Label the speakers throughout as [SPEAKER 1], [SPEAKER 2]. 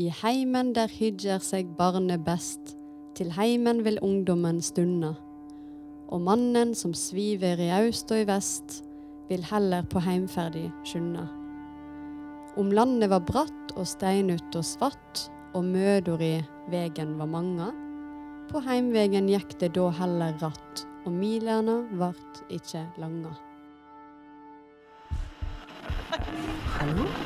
[SPEAKER 1] I heimen der hygger seg barnet best, til heimen vil ungdommen stunde. Og mannen som sviver i aust og i vest, vil heller på heimferdig skynde. Om landet var bratt og steinut og svatt, og mødor i vegen var mange, på heimvegen gikk det da heller ratt, og milene vart ikke lange.
[SPEAKER 2] Hallo?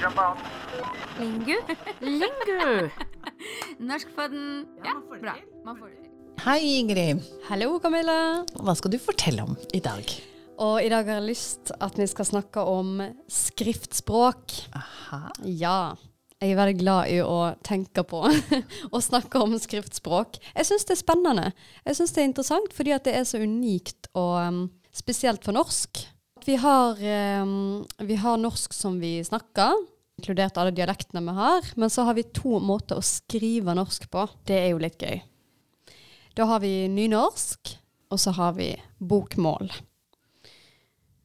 [SPEAKER 3] Lingu? Lingu! Norsk på den. Ja, bra. Man får det til.
[SPEAKER 2] Hei, Ingrid.
[SPEAKER 1] Hallo, Camilla.
[SPEAKER 2] Hva skal du fortelle om i dag?
[SPEAKER 1] Og i dag har jeg lyst at vi skal snakke om skriftspråk.
[SPEAKER 2] Aha.
[SPEAKER 1] Ja. Jeg er veldig glad i å tenke på og snakke om skriftspråk. Jeg syns det er spennende. Jeg syns det er interessant fordi at det er så unikt og um, spesielt for norsk. Vi har, um, vi har norsk som vi snakker, inkludert alle dialektene vi har. Men så har vi to måter å skrive norsk på. Det er jo litt gøy. Da har vi nynorsk, og så har vi bokmål.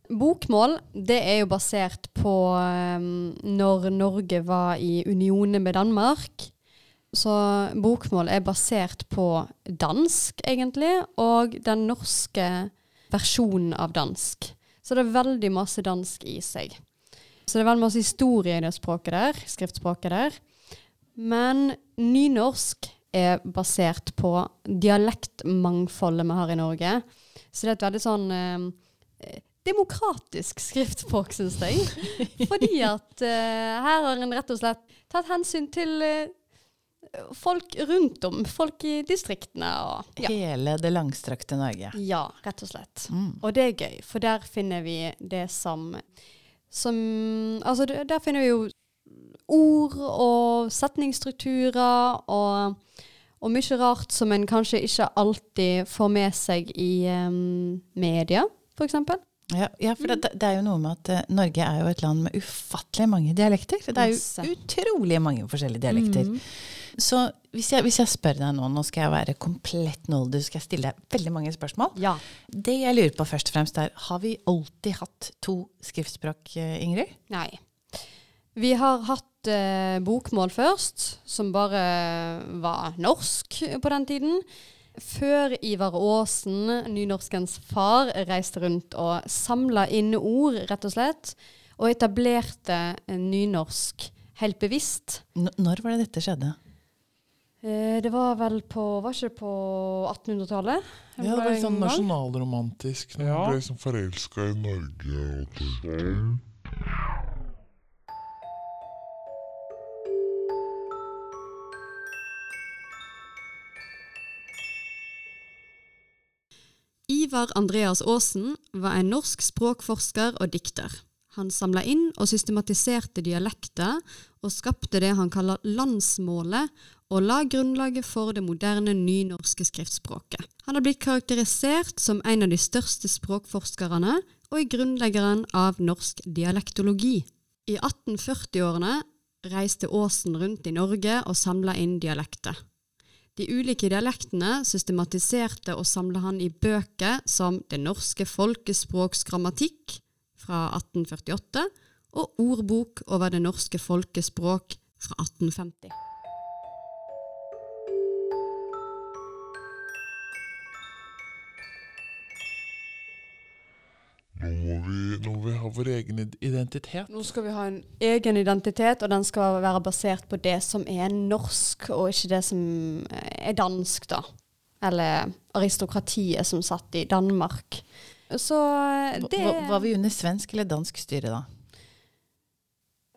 [SPEAKER 1] Bokmål det er jo basert på um, når Norge var i unionen med Danmark. Så bokmål er basert på dansk, egentlig, og den norske versjonen av dansk. Så det er veldig masse dansk i seg. Så det er veldig masse historie i det språket der, skriftspråket der. Men nynorsk er basert på dialektmangfoldet vi har i Norge. Så det er et veldig sånn eh, demokratisk skriftspråk, syns jeg. Fordi at eh, her har en rett og slett tatt hensyn til eh, folk rundt om. Folk i distriktene og ja.
[SPEAKER 2] Hele det langstrakte Norge.
[SPEAKER 1] ja, rett og slett.
[SPEAKER 2] Mm.
[SPEAKER 1] Og det er gøy, for der finner vi det som som Altså, der finner vi jo ord og setningsstrukturer og, og mye rart som en kanskje ikke alltid får med seg i um, media, eksempel.
[SPEAKER 2] Ja, ja, for det, det er jo noe med at uh, Norge er jo et land med ufattelig mange dialekter. Det er jo utrolig mange forskjellige dialekter.
[SPEAKER 1] Mm.
[SPEAKER 2] Så hvis jeg, hvis jeg spør deg nå, nå skal jeg være komplett nåldu, skal jeg stille deg veldig mange spørsmål.
[SPEAKER 1] Ja.
[SPEAKER 2] Det jeg lurer på først og fremst er, har vi alltid hatt to skriftspråk, eh, Ingrid?
[SPEAKER 1] Nei. Vi har hatt eh, bokmål først, som bare var norsk på den tiden. Før Ivar Aasen, nynorskens far, reiste rundt og samla inn ord, rett og slett. Og etablerte nynorsk helt bevisst.
[SPEAKER 2] N når var det dette skjedde?
[SPEAKER 1] Eh, det var vel på Var ikke det på 1800-tallet?
[SPEAKER 4] Ja, det var litt sånn nasjonalromantisk når
[SPEAKER 5] Ja.
[SPEAKER 4] man ble liksom forelska i Norge. Og det.
[SPEAKER 1] Ivar Andreas Aasen var en norsk språkforsker og dikter. Han samla inn og systematiserte dialekter, og skapte det han kaller landsmålet, og la grunnlaget for det moderne nynorske skriftspråket. Han har blitt karakterisert som en av de største språkforskerne, og er grunnleggeren av norsk dialektologi. I 1840-årene reiste Aasen rundt i Norge og samla inn dialekter. De ulike dialektene systematiserte og samla han i bøker som Det norske folkespråks grammatikk fra 1848 og Ordbok over det norske folkespråk fra 1850.
[SPEAKER 4] Nå må, vi, nå må vi ha vår egen identitet.
[SPEAKER 1] Nå skal vi ha en egen identitet, og den skal være basert på det som er norsk, og ikke det som er dansk, da. Eller aristokratiet som satt i Danmark. Så det
[SPEAKER 2] Var, var vi under svensk eller dansk styre da?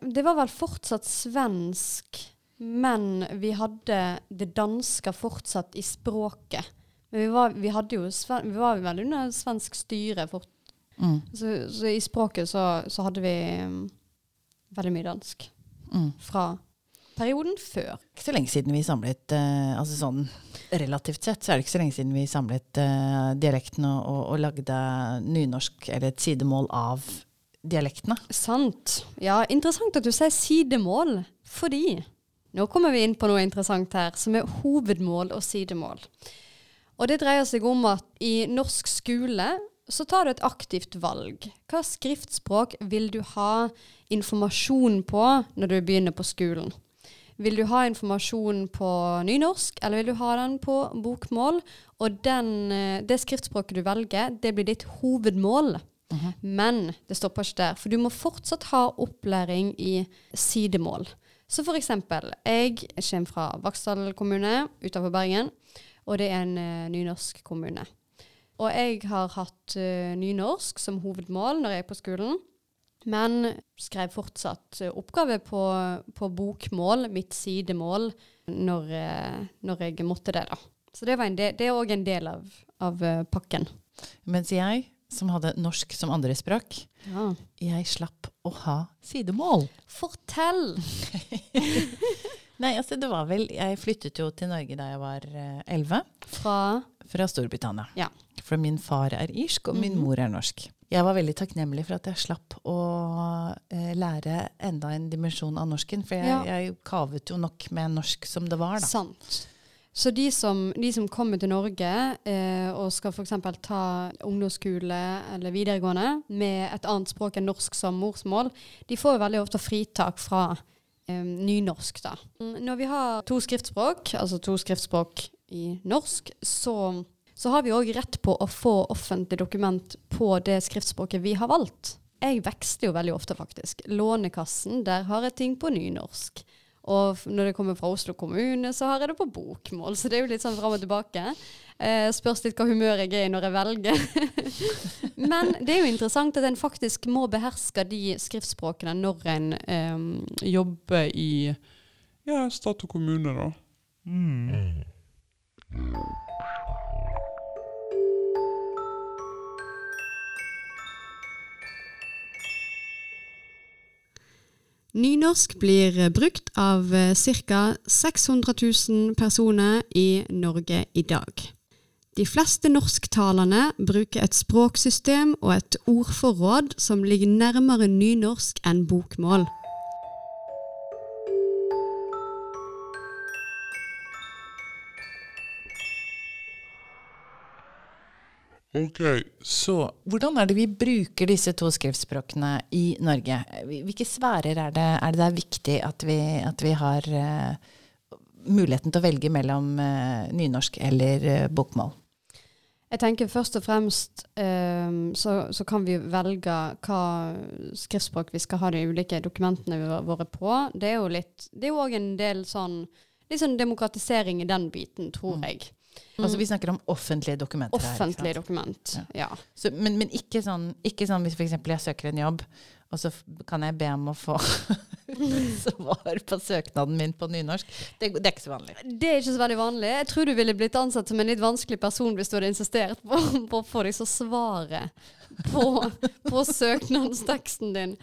[SPEAKER 1] Det var vel fortsatt svensk, men vi hadde det danske fortsatt i språket. Men vi var, vi hadde jo, vi var vel under svensk styre, fort,
[SPEAKER 2] Mm.
[SPEAKER 1] så, så i språket så, så hadde vi um, veldig mye dansk.
[SPEAKER 2] Mm.
[SPEAKER 1] Fra perioden før.
[SPEAKER 2] Ikke så lenge siden vi samlet uh, altså sånn Relativt sett så er det ikke så lenge siden vi samlet uh, dialektene og, og, og lagde nynorsk, eller et sidemål av dialektene.
[SPEAKER 1] Sant. Ja, interessant at du sier sidemål, fordi nå kommer vi inn på noe interessant her, som er hovedmål og sidemål. Og det dreier seg om at i norsk skole så tar du et aktivt valg. Hva skriftspråk vil du ha informasjon på når du begynner på skolen? Vil du ha informasjon på nynorsk, eller vil du ha den på bokmål? Og den, eh, det skriftspråket du velger, det blir ditt hovedmål. Men det stopper ikke der, for du må fortsatt ha opplæring i sidemål. Så for eksempel, jeg kommer fra Vaksdal kommune utenfor Bergen, og det er en uh, nynorsk kommune. Og jeg har hatt uh, nynorsk som hovedmål når jeg er på skolen, men skrev fortsatt eh, oppgave på, på bokmål, mitt sidemål, når, eh, når jeg måtte det, da. Så det, var en del, det er òg en del av, av eh, pakken.
[SPEAKER 2] Mens jeg, som hadde norsk som andrespråk,
[SPEAKER 1] Ja.
[SPEAKER 2] jeg slapp å ha sidemål.
[SPEAKER 1] Fortell!
[SPEAKER 2] Nei, altså det var vel Jeg flyttet jo til Norge da jeg var elleve,
[SPEAKER 1] Fra
[SPEAKER 2] fra Storbritannia.
[SPEAKER 1] Ja.
[SPEAKER 2] For min far er irsk, og min
[SPEAKER 1] Mhm.
[SPEAKER 2] mor er norsk. Jeg var veldig takknemlig for at jeg slapp å eh, lære enda en dimensjon av norsken, for jeg,
[SPEAKER 1] Ja.
[SPEAKER 2] jeg kavet jo nok med norsk som det var, da.
[SPEAKER 1] Sant. Så de som, de som kommer til Norge eh, og skal f.eks. ta ungdomsskole eller videregående med et annet språk enn norsk som morsmål, de får jo veldig ofte fritak fra eh, nynorsk. da. Når vi har to skriftspråk, altså to skriftspråk i norsk, så, så har vi òg rett på å få offentlig dokument på det skriftspråket vi har valgt. Jeg veksler jo veldig ofte, faktisk. Lånekassen, der har jeg ting på nynorsk. Og når det kommer fra Oslo kommune, så har jeg det på bokmål. Så det er jo litt sånn fram og tilbake. Eh, spørs litt hva humør jeg er i når jeg velger. Men det er jo interessant at en faktisk må beherske de skriftspråkene når en eh, jobber i
[SPEAKER 5] Ja, stat og kommune, da.
[SPEAKER 1] Nynorsk blir brukt av ca. 600 000 personer i Norge i dag. De fleste norsktalende bruker et språksystem og et ordforråd som ligger nærmere nynorsk enn bokmål.
[SPEAKER 5] OK,
[SPEAKER 2] Så hvordan er det vi bruker disse to skriftspråkene i Norge? Hvilke sfærer er det, er det er viktig at vi, at vi har uh, muligheten til å velge mellom uh, nynorsk eller uh, bokmål?
[SPEAKER 1] Jeg tenker først og fremst ehm, så, så kan vi velge hva skriftspråk vi skal ha de ulike dokumentene våre på. Det er jo litt Det er jo òg en del sånn Litt sånn demokratisering i den biten, tror
[SPEAKER 2] Mm.
[SPEAKER 1] jeg.
[SPEAKER 2] Altså Vi snakker om offentlige dokumenter. her, ikke
[SPEAKER 1] dokument.
[SPEAKER 2] Ja.
[SPEAKER 1] Ja.
[SPEAKER 2] Så, men, men ikke sånn, ikke sånn hvis f.eks. jeg søker en jobb, og så kan jeg be om å få svar på søknaden min på nynorsk. Det, det er ikke så vanlig.
[SPEAKER 1] Det er ikke så veldig vanlig. Jeg tror du ville blitt ansatt som en litt vanskelig person hvis du hadde insistert på, på å få liksom svaret på, på søknadsteksten din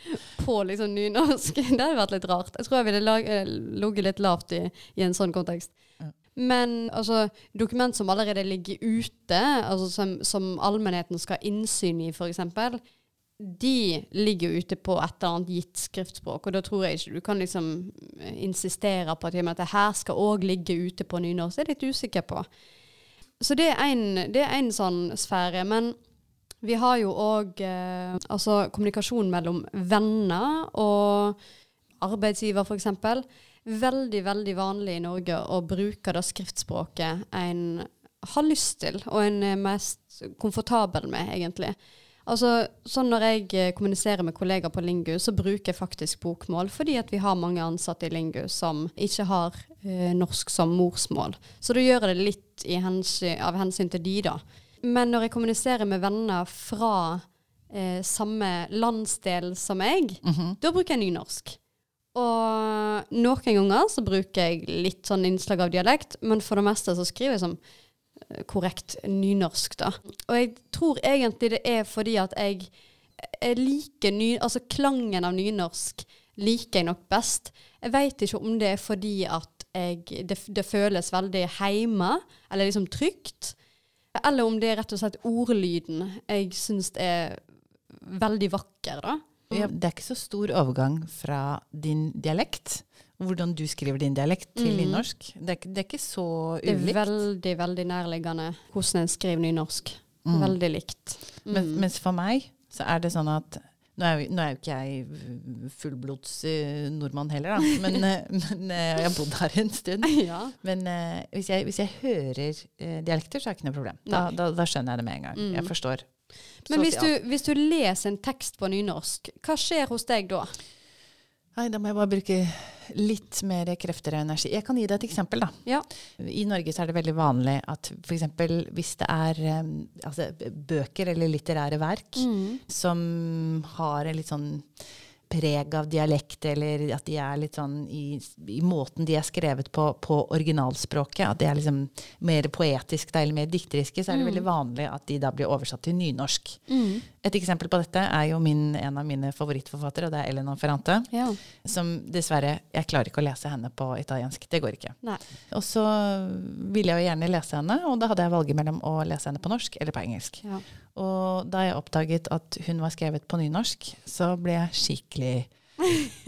[SPEAKER 1] på liksom nynorsk. Det hadde vært litt rart. Jeg tror jeg ville eh, ligget litt lavt i, i en sånn kontekst. Men altså, dokument som allerede ligger ute, altså som, som allmennheten skal ha innsyn i, f.eks., de ligger jo ute på et eller annet gitt skriftspråk, og da tror jeg ikke du kan liksom insistere på at, at det her skal òg ligge ute på nynorsk. Det er jeg litt usikker på. Så det er en sånn sfære. Men vi har jo òg eh, altså kommunikasjon mellom venner og arbeidsgiver, f.eks. Veldig, veldig vanlig i Norge å bruke det skriftspråket en har lyst til, og en er mest komfortabel med, egentlig. Altså, sånn Når jeg eh, kommuniserer med kollegaer på Lingu, så bruker jeg faktisk bokmål, fordi at vi har mange ansatte i Lingu som ikke har eh, norsk som morsmål. Så da gjør jeg det litt i hensyn, av hensyn til de, da. Men når jeg kommuniserer med venner fra eh, samme landsdel som meg, da bruker jeg nynorsk. Og noen ganger så bruker jeg litt sånn innslag av dialekt, men for det meste så skriver jeg som eh, korrekt nynorsk, da. Og jeg tror egentlig det er fordi at jeg, jeg liker ny... Altså klangen av nynorsk liker jeg nok best. Jeg veit ikke om det er fordi at jeg, det, det føles veldig heime, eller liksom trygt. Eller om det er rett og slett ordlyden jeg syns er veldig vakker, da.
[SPEAKER 2] Ja, det er ikke så stor overgang fra din dialekt, hvordan du skriver din dialekt, til
[SPEAKER 1] Mm.
[SPEAKER 2] nynorsk. Det er, det er ikke så
[SPEAKER 1] Det er veldig, veldig nærliggende hvordan en skriver nynorsk.
[SPEAKER 2] Mm.
[SPEAKER 1] Veldig likt.
[SPEAKER 2] Men,
[SPEAKER 1] Mm.
[SPEAKER 2] mens for meg så er det sånn at nå er, jo- nå er jo ikke jeg fullblods eh, nordmann heller, da. Men, eh, men eh, jeg har bodd her en stund.
[SPEAKER 1] ja.
[SPEAKER 2] Men hvis, jeg, hvis jeg hører dialekter, så er det ikke noe problem. Da, da, da skjønner jeg det med en gang.
[SPEAKER 1] Mm.
[SPEAKER 2] Jeg forstår.
[SPEAKER 1] Men hvis du, hvis du leser en tekst på nynorsk, hva skjer hos deg da?
[SPEAKER 2] Nei, da må jeg bare bruke litt mer krefter og energi. Jeg kan gi deg et eksempel, da.
[SPEAKER 1] Ja.
[SPEAKER 2] I Norge så er det veldig vanlig at f.eks. hvis det er altså, bøker eller litterære verk
[SPEAKER 1] Mm.
[SPEAKER 2] som har en litt sånn preg av dialekt, eller at de er litt sånn i, i måten de er skrevet på på originalspråket, at de er liksom mer poetisk eller mer dikteriske, så er det veldig vanlig at de da blir oversatt til nynorsk.
[SPEAKER 1] Mm.
[SPEAKER 2] Et eksempel på dette er jo min, en av mine favorittforfattere, og det er Elena Ferrante.
[SPEAKER 1] Ja.
[SPEAKER 2] Som dessverre Jeg klarer ikke å lese henne på italiensk. Det går ikke.
[SPEAKER 1] Nei.
[SPEAKER 2] Og så ville jeg jo gjerne lese henne, og da hadde jeg valget mellom å lese henne på norsk eller på engelsk.
[SPEAKER 1] Ja.
[SPEAKER 2] Og da jeg oppdaget at hun var skrevet på nynorsk, så ble jeg skikkelig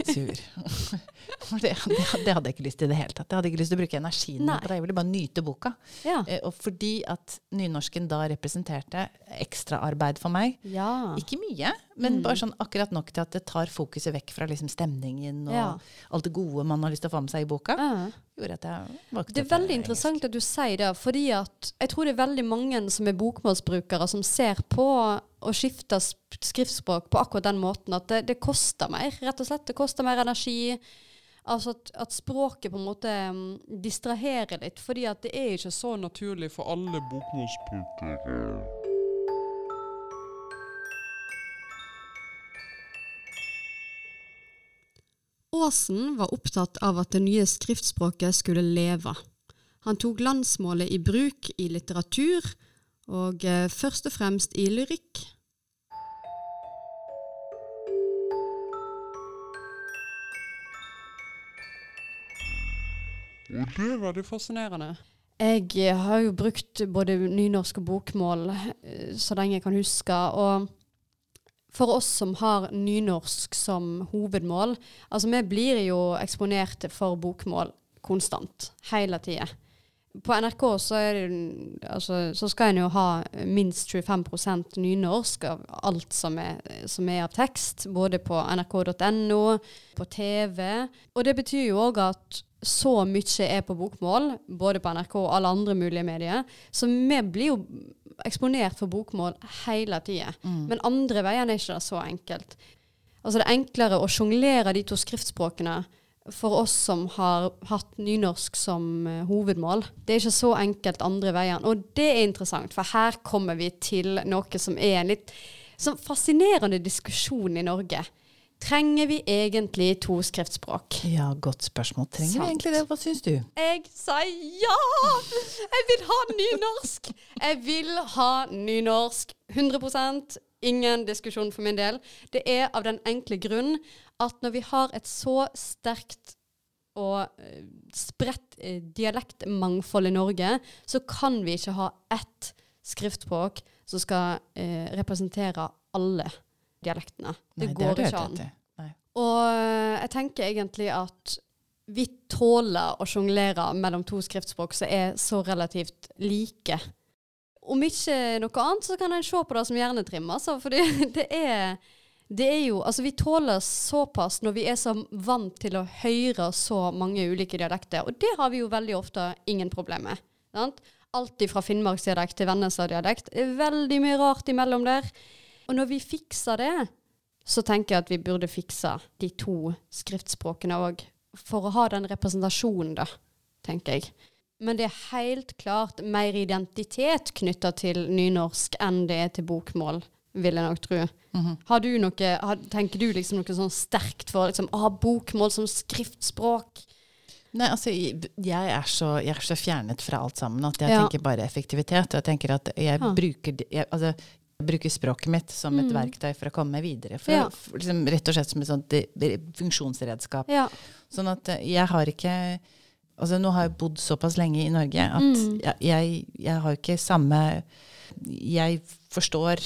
[SPEAKER 2] sur. Det, det, det hadde jeg ikke lyst til i det hele tatt. Jeg hadde ikke lyst til å bruke energien min på det. Jeg ville bare nyte boka.
[SPEAKER 1] Ja.
[SPEAKER 2] Eh, Og fordi at nynorsken da representerte ekstraarbeid for meg,
[SPEAKER 1] ja.
[SPEAKER 2] ikke mye, men
[SPEAKER 1] Mm.
[SPEAKER 2] bare sånn akkurat nok til at det tar fokuset vekk fra liksom stemningen og
[SPEAKER 1] Ja.
[SPEAKER 2] alt det gode man har lyst til å få med seg i boka.
[SPEAKER 1] Ja.
[SPEAKER 2] Gjorde at jeg valgte
[SPEAKER 1] Det er veldig
[SPEAKER 2] det,
[SPEAKER 1] interessant at du sier det, fordi at jeg tror det er veldig mange som er bokmålsbrukere, som ser på å skifte skriftspråk på akkurat den måten at det, det koster mer, rett og slett. Det koster mer energi. Altså at, at språket på en måte mm, distraherer litt, fordi at det er ikke så
[SPEAKER 5] Naturlig for alle bokmålsbrukere.
[SPEAKER 1] Aasen var opptatt av at det nye skriftspråket skulle leve. Han tok landsmålet i bruk i litteratur, og eh, først og fremst i lyrikk.
[SPEAKER 5] Og det var det fascinerende.
[SPEAKER 1] Jeg eh, har jo brukt både nynorsk og bokmål eh, så lenge jeg kan huske. Og for oss som har nynorsk som hovedmål Altså, vi blir jo eksponert for bokmål konstant. Hele tida. På NRK så, det, altså, så skal en jo ha minst 25% nynorsk av alt som er, som er av tekst. Både på nrk.no, på TV. Og det betyr jo òg at så mye er på bokmål, både på NRK og alle andre mulige medier. Så vi blir jo eksponert for bokmål hele tida. Men andre veien er ikke det så enkelt. Altså det er enklere å sjonglere de to skriftspråkene for oss som har hatt nynorsk som uh, hovedmål. Det er ikke så enkelt andre veien. Og det er interessant, for her kommer vi til noe som er en litt sånn fascinerende diskusjon i Norge. Trenger vi egentlig to skriftspråk?
[SPEAKER 2] Ja, godt spørsmål. Trenger
[SPEAKER 1] Sant.
[SPEAKER 2] vi egentlig det? Hva syns du?
[SPEAKER 1] Jeg sier ja! Jeg vil ha nynorsk! Jeg vil ha nynorsk. 100% Ingen diskusjon for min del. Det er av den enkle grunn at når vi har et så sterkt og eh, spredt eh, dialektmangfold i Norge, så kan vi ikke ha ett skriftspråk som skal eh, representere alle dialektene. Det
[SPEAKER 2] Nei,
[SPEAKER 1] går
[SPEAKER 2] det
[SPEAKER 1] ikke an. Og eh, jeg tenker egentlig at vi tåler å sjonglere mellom to skriftspråk som er så relativt like. Om ikke noe annet, så kan en se på det som hjernetrim, altså. Fordi det er, det er jo Altså, vi tåler såpass når vi er så vant til å høre så mange ulike dialekter. Og det har vi jo veldig ofte ingen problem med. Sant? Alt fra finnmarksdialekt til Vennesla-dialekt. Veldig mye rart imellom der. Og når vi fikser det, så tenker jeg at vi burde fikse de to skriftspråkene òg. For å ha den representasjonen, da, tenker jeg. Men det er helt klart mer identitet knytta til nynorsk enn det er til bokmål, vil jeg nok tro.
[SPEAKER 2] Mhm.
[SPEAKER 1] Har du noe, har, tenker du liksom noe sånn sterkt for liksom, ah, bokmål som skriftspråk?
[SPEAKER 2] Nei, altså, jeg jeg er, så, jeg er så fjernet fra alt sammen at jeg
[SPEAKER 1] Ja.
[SPEAKER 2] tenker bare effektivitet. Og jeg tenker at jeg
[SPEAKER 1] Ja.
[SPEAKER 2] bruker, jeg, altså, jeg bruker språket mitt som et
[SPEAKER 1] Mm.
[SPEAKER 2] verktøy for å komme videre. For,
[SPEAKER 1] Ja.
[SPEAKER 2] for liksom, rett og slett som et sånt funksjonsredskap.
[SPEAKER 1] Ja.
[SPEAKER 2] Sånn at eh, jeg har ikke Altså nå har jeg bodd såpass lenge i Norge at
[SPEAKER 1] Mm.
[SPEAKER 2] jeg, jeg, jeg har ikke samme Jeg forstår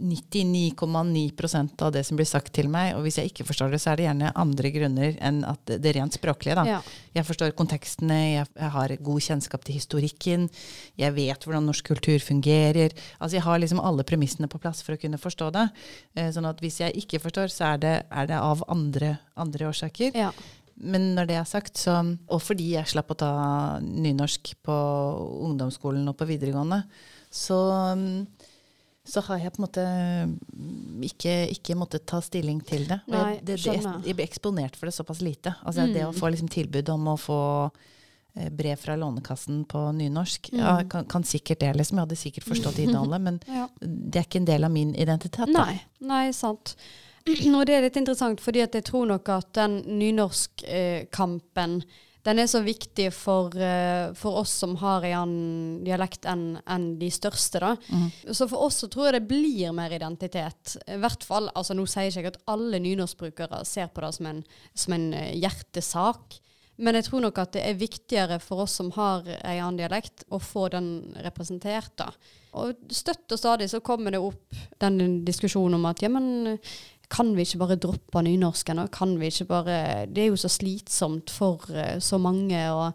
[SPEAKER 2] 99,9% av det som blir sagt til meg. Og hvis jeg ikke forstår det, så er det gjerne andre grunner enn at det, rent språklige.
[SPEAKER 1] Ja.
[SPEAKER 2] Jeg forstår kontekstene, jeg, jeg har god kjennskap til historikken, jeg vet hvordan norsk kultur fungerer. Altså Jeg har liksom alle premissene på plass for å kunne forstå det. Eh, sånn at hvis jeg ikke forstår, så er det, er det av andre, andre årsaker.
[SPEAKER 1] Ja.
[SPEAKER 2] Men når det er sagt, så Og fordi jeg slapp å ta nynorsk på ungdomsskolen og på videregående, så, så har jeg på en måte ikke, ikke måttet ta stilling til det. Og jeg, det, det, jeg blir eksponert for det såpass lite. Altså Det å få liksom tilbud om å få eh, brev fra Lånekassen på nynorsk, ja, kan, kan sikkert det, liksom. Jeg hadde sikkert forstått innholdet, men
[SPEAKER 1] Ja.
[SPEAKER 2] det er ikke en del av min identitet. Da.
[SPEAKER 1] Nei, nei, sant. Og det er litt interessant, fordi jeg tror nok at den nynorskkampen den er så viktig for, eh, for oss som har en annen dialekt enn en de største. da. Så for oss så tror jeg det blir mer identitet. I hvert fall, altså Nå sier jeg ikke at alle nynorskbrukere ser på det som en, som en eh, hjertesak. Men jeg tror nok at det er viktigere for oss som har en annen dialekt, å få den representert. da. Og støtt og stadig så kommer det opp den diskusjonen om at ja, men kan vi ikke bare droppe nynorsken? Og kan vi ikke bare Det er jo så slitsomt for eh, så mange å,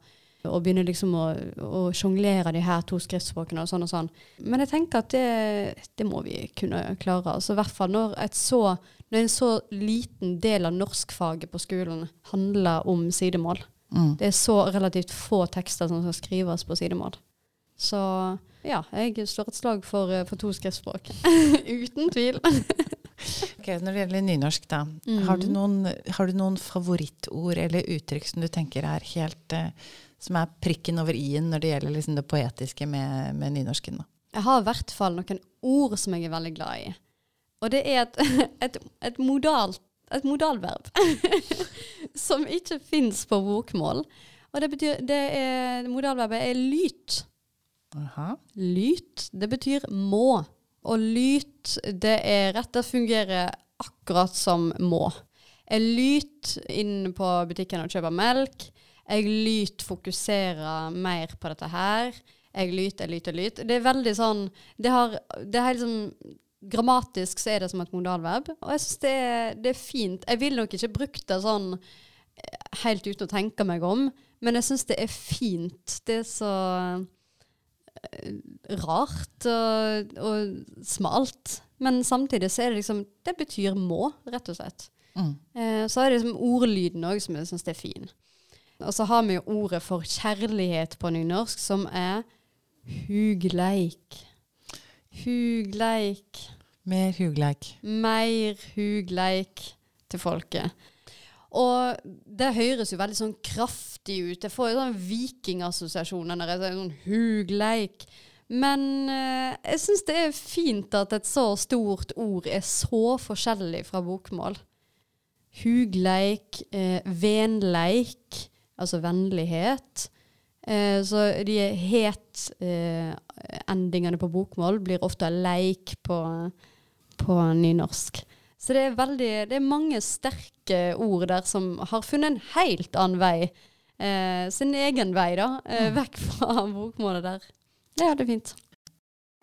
[SPEAKER 1] å begynne liksom å, å sjonglere de her to skriftspråkene og sånn og sånn. Men jeg tenker at det, det må vi kunne klare. Altså i hvert fall når et så når en så liten del av norskfaget på skolen handler om sidemål.
[SPEAKER 2] Mm.
[SPEAKER 1] Det er så relativt få tekster som skal skrives på sidemål. Så ja, jeg slår et slag for, eh, for to skriftspråk. Uten tvil.
[SPEAKER 2] Ok, Når det gjelder nynorsk, da. Har, du noen, har du noen favorittord eller uttrykk som du tenker er helt uh, Som er prikken over i-en når det gjelder liksom det poetiske med, med nynorsken? da?
[SPEAKER 1] Jeg har i hvert fall noen ord som jeg er veldig glad i. Og det er et, et, et, modalt, et modalverb som ikke fins på bokmål. Og det betyr, det er, modalverbet er lyt.
[SPEAKER 2] Aha.
[SPEAKER 1] Lyt, det betyr må. Og lyt, det er rett det fungerer akkurat som må. Jeg lyt inn på butikken og kjøper melk. Jeg lyt fokuserer mer på dette her. Jeg lyt, jeg lyt, jeg lyt. Det er veldig sånn Det, har, det er liksom Grammatisk så er det som et modalverb, og jeg syns det, det er fint. Jeg ville nok ikke brukt det sånn eh, helt uten å tenke meg om, men jeg syns det er fint. Det er så rart og, og smalt. Men samtidig så er det liksom Det betyr må, rett og slett.
[SPEAKER 2] Mm.
[SPEAKER 1] Eh, så er det liksom ordlyden òg som jeg syns er fin. Og så har vi jo ordet for kjærlighet på nynorsk, som er hugleik. Hugleik.
[SPEAKER 2] Mer hugleik.
[SPEAKER 1] Mer hugleik til folket. Og det høres jo veldig sånn kraftig ut. Jeg får jo sånn jeg sier sånn hugleik. Men eh, jeg syns det er fint at et så stort ord er så forskjellig fra bokmål. Hugleik, eh, venleik, altså vennlighet. Eh, så de het-endingene på bokmål blir ofte leik på, på nynorsk. Så det er veldig Det er mange sterke ord der som har funnet en helt annen vei. Eh, sin egen vei, da. Eh, vekk fra bokmålet der. Ja, det er fint.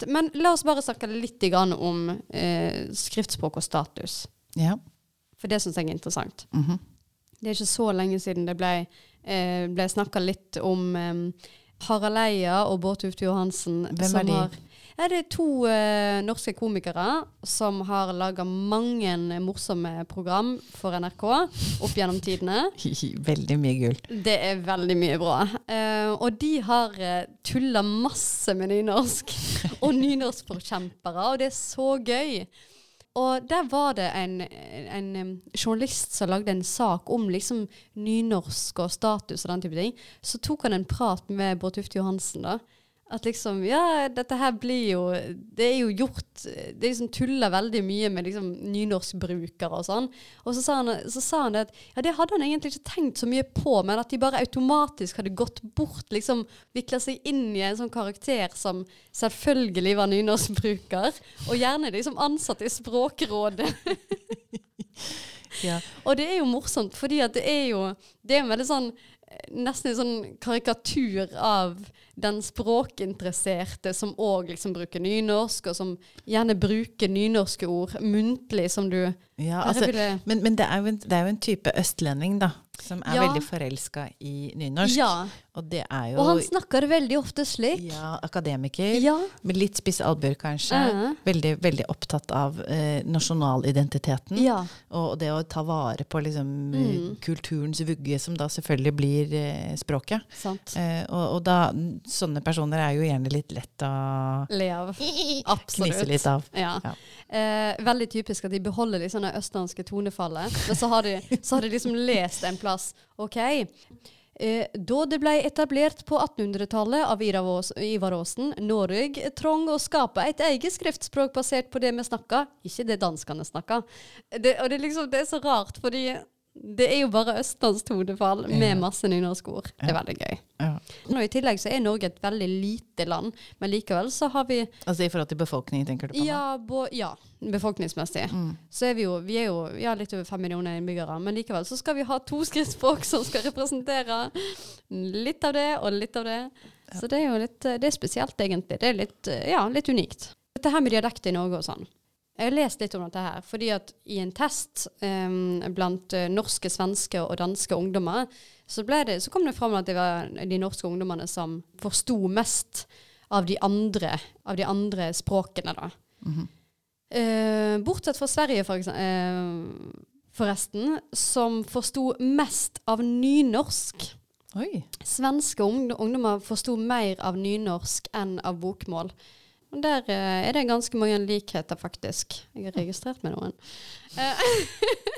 [SPEAKER 1] Men la oss bare snakke litt grann om eh, skriftspråk og status.
[SPEAKER 2] Ja.
[SPEAKER 1] For det syns jeg er interessant.
[SPEAKER 2] Mhm.
[SPEAKER 1] Det er ikke så lenge siden det ble, eh, snakka litt om eh, Harald Eia og Bård Tufte Johansen.
[SPEAKER 2] Hvem
[SPEAKER 1] som
[SPEAKER 2] er de?
[SPEAKER 1] Har, ja, det er to uh, norske komikere som har laga mange morsomme program for NRK opp gjennom tidene.
[SPEAKER 2] Veldig mye gull.
[SPEAKER 1] Det er veldig mye bra. Uh, og de har uh, tulla masse med nynorsk. og nynorskforkjempere, og det er så gøy. Og der var det en, en journalist som lagde en sak om liksom nynorsk og status og den type ting. Så tok han en prat med Bård Tufte Johansen, da. At liksom, ja, dette her blir jo Det er jo gjort Det liksom tuller veldig mye med liksom nynorskbrukere og sånn. Og så sa, han, så sa han at ja, det hadde han egentlig ikke tenkt så mye på, men at de bare automatisk hadde gått bort, liksom vikla seg inn i en sånn karakter som selvfølgelig var nynorskbruker, og gjerne liksom ansatt i Språkrådet.
[SPEAKER 2] Ja.
[SPEAKER 1] Og det er jo morsomt, fordi at det er jo Det er en veldig sånn Nesten en sånn karikatur av den språkinteresserte som òg liksom bruker nynorsk, og som gjerne bruker nynorske ord muntlig, som du
[SPEAKER 2] Ja, altså,
[SPEAKER 1] ville...
[SPEAKER 2] men, men det, er en, det er jo en type østlending, da, som er
[SPEAKER 1] Ja.
[SPEAKER 2] veldig forelska i nynorsk.
[SPEAKER 1] Ja.
[SPEAKER 2] Og det er jo
[SPEAKER 1] Og han snakker veldig ofte slik.
[SPEAKER 2] ja, akademiker,
[SPEAKER 1] Ja.
[SPEAKER 2] med litt spiss albuer kanskje.
[SPEAKER 1] Ja.
[SPEAKER 2] Veldig, veldig opptatt av eh, nasjonalidentiteten.
[SPEAKER 1] Ja.
[SPEAKER 2] Og det å ta vare på liksom,
[SPEAKER 1] Mm.
[SPEAKER 2] kulturens vugge, som da selvfølgelig blir eh, språket.
[SPEAKER 1] Sant.
[SPEAKER 2] Eh, og, og da, sånne personer er jo gjerne litt lett å
[SPEAKER 1] Le av.
[SPEAKER 2] knise litt av.
[SPEAKER 1] Ja.
[SPEAKER 2] Ja.
[SPEAKER 1] Eh, veldig typisk at de beholder liksom det østlandske tonefallet. Men så har, de, så har de liksom lest en plass. OK. Eh, da det ble etablert på 1800-tallet av Ivar Aas- Aasen, Norge trong å skape et eget skriftspråk basert på det vi snakka, ikke det danskene snakka. Det, og det liksom, det er så rart, fordi det er jo bare østlandstonefall
[SPEAKER 2] Ja.
[SPEAKER 1] med masse nynorskord. Det er veldig gøy.
[SPEAKER 2] Ja.
[SPEAKER 1] Nå I tillegg så er Norge et veldig lite land, men likevel så har vi
[SPEAKER 2] Altså i forhold til befolkning, tenker du på?
[SPEAKER 1] ja, bo, ja, befolkningsmessig.
[SPEAKER 2] Mm.
[SPEAKER 1] Så er vi jo, vi er jo ja, litt over fem millioner innbyggere, men likevel så skal vi ha to skriftspråk som skal representere litt av det og litt av det. Så det er jo litt, det er spesielt egentlig. Det er litt, ja, litt unikt. Dette her med dialekt i Norge og sånn. Jeg har lest litt om dette her, fordi at i en test um, blant eh, norske, svenske og danske ungdommer, så, det, så kom det fram at det var de norske ungdommene som forsto mest av de andre, av de andre språkene, da.
[SPEAKER 2] Mm
[SPEAKER 1] -hmm. uh, bortsett fra Sverige, for eh, forresten, som forsto mest av nynorsk.
[SPEAKER 2] Oi.
[SPEAKER 1] Svenske ungdommer forsto mer av nynorsk enn av bokmål. Og der eh, er det ganske mange likheter, faktisk. Jeg har registrert med noen. Eh,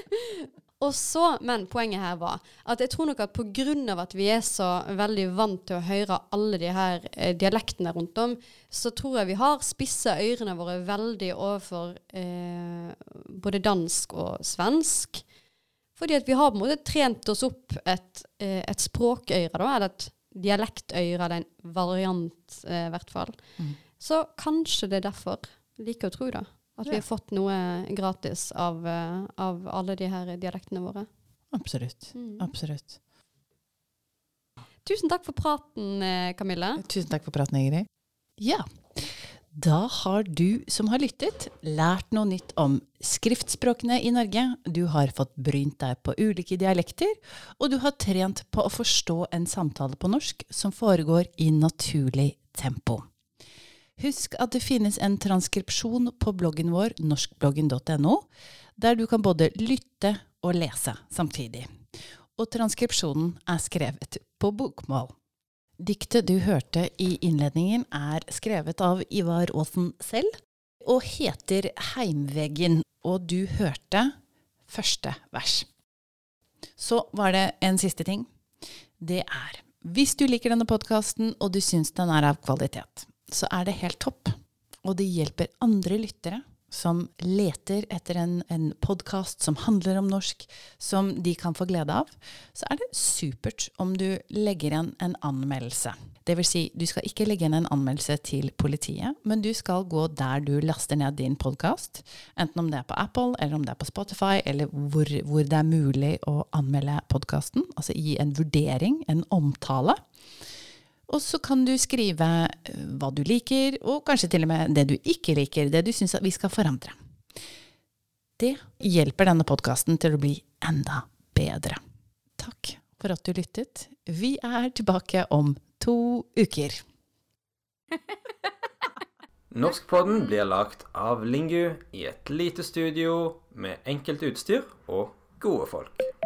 [SPEAKER 1] og så, Men poenget her var at jeg tror nok at pga. at vi er så veldig vant til å høre alle de her eh, dialektene rundt om, så tror jeg vi har spissa ørene våre veldig overfor eh, både dansk og svensk. Fordi at vi har på en måte trent oss opp et, eh, et språkøyre, da, eller et dialektøyre, eller en variant eh, i hvert fall.
[SPEAKER 2] Mm.
[SPEAKER 1] Så kanskje det er derfor, liker å tro da, at vi har fått noe gratis av, eh, av alle de her dialektene våre.
[SPEAKER 2] Absolutt.
[SPEAKER 1] Mm.
[SPEAKER 2] Absolutt.
[SPEAKER 1] Tusen takk for praten, Kamille. Camille.
[SPEAKER 2] Tusen takk for praten, Ingrid. Ja. Da har du som har lyttet, lært noe nytt om skriftspråkene i Norge. Du har fått brynt deg på ulike dialekter, og du har trent på å forstå en samtale på norsk som foregår i naturlig tempo. Husk at det finnes en transkripsjon på bloggen vår, norskbloggen.no, der du kan både lytte og lese samtidig. Og transkripsjonen er skrevet på bokmål. Diktet du hørte i innledningen er skrevet av Ivar Aasen selv, og heter Heimveggen, og du hørte første vers. Så var det en siste ting. Det er, hvis du liker denne podkasten og du syns den er av kvalitet, så er det helt topp. Og det hjelper andre lyttere som leter etter en, en podkast som handler om norsk, som de kan få glede av, så er det supert om du legger igjen en anmeldelse. Det vil si, du skal ikke legge igjen en anmeldelse til politiet, men du skal gå der du laster ned din podkast, enten om det er på Apple, eller om det er på Spotify, eller hvor, hvor det er mulig å anmelde podkasten, altså gi en vurdering, en omtale. Og så kan du skrive eh, hva du liker, og kanskje til og med det du ikke liker, det du syns vi skal forandre. Det hjelper denne podkasten til å bli enda bedre. Takk for at du lyttet. Vi er tilbake om to uker.
[SPEAKER 6] Norskpodden blir lagt av Lingu i et lite studio med enkelt utstyr og gode folk.